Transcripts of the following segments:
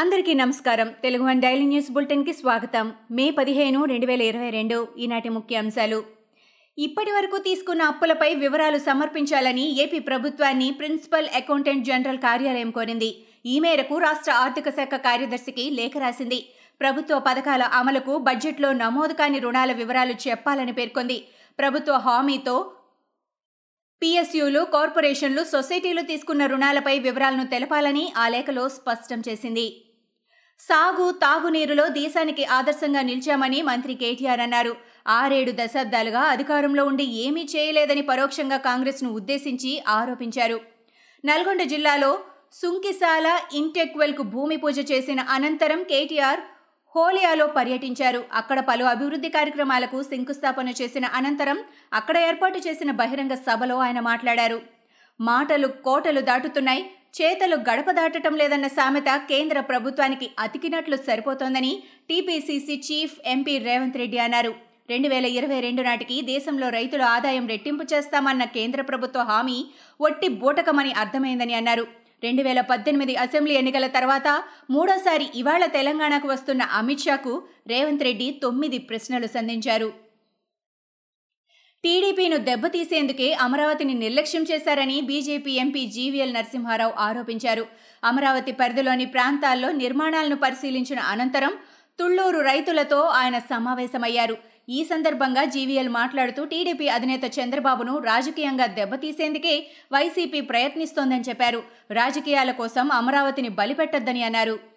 అందరికీ నమస్కారం. Telugu one daily news బులెటిన్కి స్వాగతం. మే పదిహేను రెండు వేల ఇరవై రెండు ఈనాటి ముఖ్యాంశాలు. ఇప్పటి వరకు తీసుకున్న అప్పులపై వివరాలు సమర్పించాలని ఏపీ ప్రభుత్వాన్ని ప్రిన్సిపల్ అకౌంటెంట్ జనరల్ కార్యాలయం కోరింది. ఈ మేరకు రాష్ట్ర ఆర్థిక శాఖ కార్యదర్శికి లేఖ రాసింది. ప్రభుత్వ పథకాల అమలుకు బడ్జెట్లో నమోదు కాని రుణాల వివరాలు చెప్పాలని పేర్కొంది. ప్రభుత్వ హామీతో పిఎస్యులు కార్పొరేషన్లు సొసైటీలు తీసుకున్న రుణాలపై వివరాలను తెలపాలని ఆ లేఖలో స్పష్టం చేసింది. సాగు తాగునీరులో దేశానికి ఆదర్శంగా నిలిచామని మంత్రి కేటీఆర్ అన్నారు. ఆరేడు దశాబ్దాలుగా అధికారంలో ఉండి ఏమీ చేయలేదని పరోక్షంగా కాంగ్రెస్ను ఉద్దేశించి ఆరోపించారు. నల్గొండ జిల్లాలో సుంకిసాల ఇంటెక్వెల్కు భూమి పూజ చేసిన అనంతరం కేటీఆర్ హోలియాలో పర్యటించారు. అక్కడ పలు అభివృద్ధి కార్యక్రమాలకు శంకుస్థాపన చేసిన అనంతరం అక్కడ ఏర్పాటు చేసిన బహిరంగ సభలో ఆయన మాట్లాడారు. మాటలు కోటలు దాటుతున్నాయి. చేతలు గడప దాటటం లేదన్న సామెత కేంద్ర ప్రభుత్వానికి అతికినట్లు సరిపోతోందని TPCC chief MP Revanth Reddy అన్నారు. రెండు వేల ఇరవై రెండు నాటికి దేశంలో రైతుల ఆదాయం రెట్టింపు చేస్తామన్న కేంద్ర ప్రభుత్వ హామీ ఒట్టి బూటకమని అర్థమైందని అన్నారు. రెండు వేల పద్దెనిమిది అసెంబ్లీ ఎన్నికల తర్వాత మూడోసారి ఇవాళ తెలంగాణకు వస్తున్న అమిత్ షాకు రేవంత్ రెడ్డి తొమ్మిది ప్రశ్నలు సంధించారు. టీడీపీను దెబ్బతీసేందుకే అమరావతిని నిర్లక్ష్యం చేశారని బీజేపీ ఎంపీ జీవీఎల్ నరసింహారావు ఆరోపించారు. అమరావతి పరిధిలోని ప్రాంతాల్లో నిర్మాణాలను పరిశీలించిన అనంతరం తుళ్ళూరు రైతులతో ఆయన సమావేశమయ్యారు. ఈ సందర్భంగా జీవీఎల్ మాట్లాడుతూ టీడీపీ అధినేత చంద్రబాబును రాజకీయంగా దెబ్బతీసేందుకే వైసీపీ ప్రయత్నిస్తోందని చెప్పారు. రాజకీయాల కోసం అమరావతిని బలిపెట్టొద్దని అన్నారు.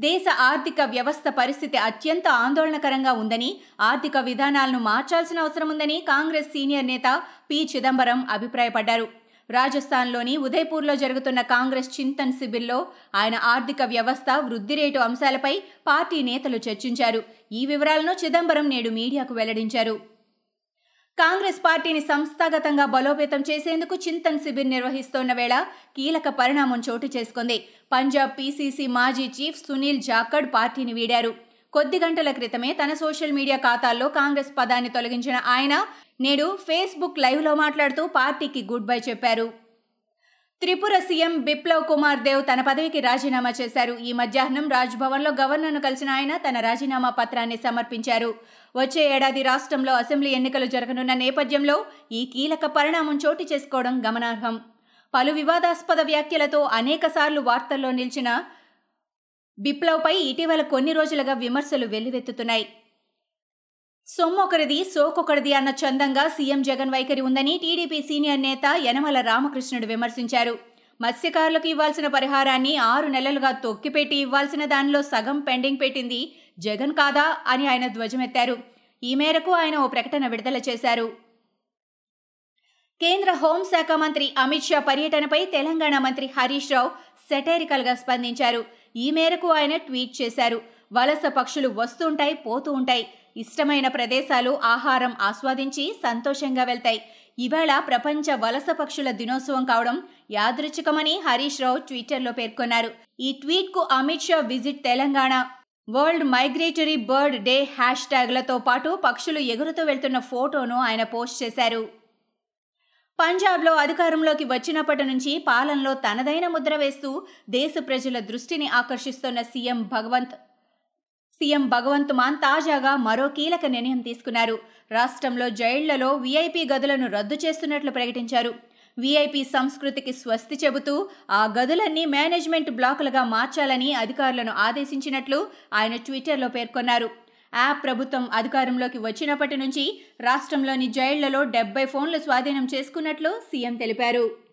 దేశ ఆర్థిక వ్యవస్థ పరిస్థితి అత్యంత ఆందోళనకరంగా ఉందని ఆర్థిక విధానాలను మార్చాల్సిన అవసరం ఉందని కాంగ్రెస్ సీనియర్ నేత పి. చిదంబరం అభిప్రాయపడ్డారు. రాజస్థాన్లోని ఉదయపూర్లో జరుగుతున్న కాంగ్రెస్ చింతన్ శిబిర్లో ఆయన ఆర్థిక వ్యవస్థ వృద్ధి రేటు అంశాలపై పార్టీ నేతలు చర్చించారు. ఈ వివరాలను చిదంబరం నేడు మీడియాకు వెల్లడించారు. కాంగ్రెస్ పార్టీని సంస్థాగతంగా బలోపేతం చేసేందుకు చింతన్ శిబిర్ నిర్వహిస్తోన్న వేళ కీలక పరిణామం చోటు చేసుకుంది. పంజాబ్ పీసీసీ మాజీ చీఫ్ సునీల్ జాఖడ్ పార్టీని వీడారు. కొద్ది గంటల క్రితమే తన సోషల్ మీడియా ఖాతాల్లో కాంగ్రెస్ పదాన్ని తొలగించిన ఆయన నేడు ఫేస్బుక్ లైవ్లో మాట్లాడుతూ పార్టీకి గుడ్ బై చెప్పారు. త్రిపుర సీఎం బిప్లవ్ కుమార్ దేవ్ తన పదవికి రాజీనామా చేశారు. ఈ మధ్యాహ్నం రాజ్భవన్లో గవర్నర్ను కలిసిన ఆయన తన రాజీనామా పత్రాన్ని సమర్పించారు. వచ్చే ఏడాది రాష్ట్రంలో అసెంబ్లీ ఎన్నికలు జరగనున్న నేపథ్యంలో ఈ కీలక పరిణామం చోటు చేసుకోవడం గమనార్హం. పలు వివాదాస్పద వ్యాఖ్యలతో అనేకసార్లు వార్తల్లో నిలిచిన బిప్లవ్పై ఇటీవల కొన్ని రోజులుగా విమర్శలు వెల్లువెత్తుతున్నాయి. సొమ్మొకరిది సోకొకరిది అన్న చందంగా సీఎం జగన్ వైఖరి ఉందని టీడీపీ సీనియర్ నేత యనమల రామకృష్ణుడు విమర్శించారు. మత్స్యకారులకు ఇవ్వాల్సిన పరిహారాన్ని ఆరు నెలలుగా తొక్కిపెట్టి ఇవ్వాల్సిన దానిలో సగం పెండింగ్ పెట్టింది జగన్ కాదా అని ఆయన ధ్వజమెత్తారు. ఈ మేరకు ఆయన ఓ ప్రకటన విడుదల చేశారు. కేంద్ర హోంశాఖ మంత్రి అమిత్ షా పర్యటనపై తెలంగాణ మంత్రి హరీష్ రావు సెటైరికల్గా స్పందించారు. ఈ మేరకు ఆయన ట్వీట్ చేశారు. వలస పక్షులు వస్తుంటాయి పోతూ ఉంటాయి. ఇష్టమైన ప్రదేశాలు ఆహారం ఆస్వాదించి సంతోషంగా వెళ్తాయి. ఇవాళ ప్రపంచ వలస పక్షుల దినోత్సవం కావడం యాదృచ్ఛికమని హరీష్ రావు ట్విట్టర్లో పేర్కొన్నారు. ఈ ట్వీట్కు Amit Shah visit Telangana. World migratory bird day hash ట్యాగ్లతో పాటు పక్షులు ఎగురుతూ వెళ్తున్న ఫోటోను ఆయన పోస్ట్ చేశారు. పంజాబ్లో అధికారంలోకి వచ్చినప్పటి నుంచి పాలనలో తనదైన ముద్ర వేస్తూ దేశ ప్రజల దృష్టిని ఆకర్షిస్తున్న సీఎం భగవంత్ సీఎం భగవంత్ మాన్ తాజాగా మరో కీలక నిర్ణయం తీసుకున్నారు. రాష్ట్రంలో జైళ్ళలో వీఐపీ గదులను రద్దు చేస్తున్నట్లు ప్రకటించారు. వీఐపీ సంస్కృతికి స్వస్తి చెబుతూ ఆ గదులన్నీ మేనేజ్మెంట్ బ్లాకులుగా మార్చాలని అధికారులను ఆదేశించినట్లు ఆయన ట్విట్టర్లో పేర్కొన్నారు. యాప్ ప్రభుత్వం అధికారంలోకి వచ్చినప్పటి నుంచి రాష్ట్రంలోని జైళ్ళలో డెబ్బై ఫోన్లు స్వాధీనం చేసుకున్నట్లు సీఎం తెలిపారు.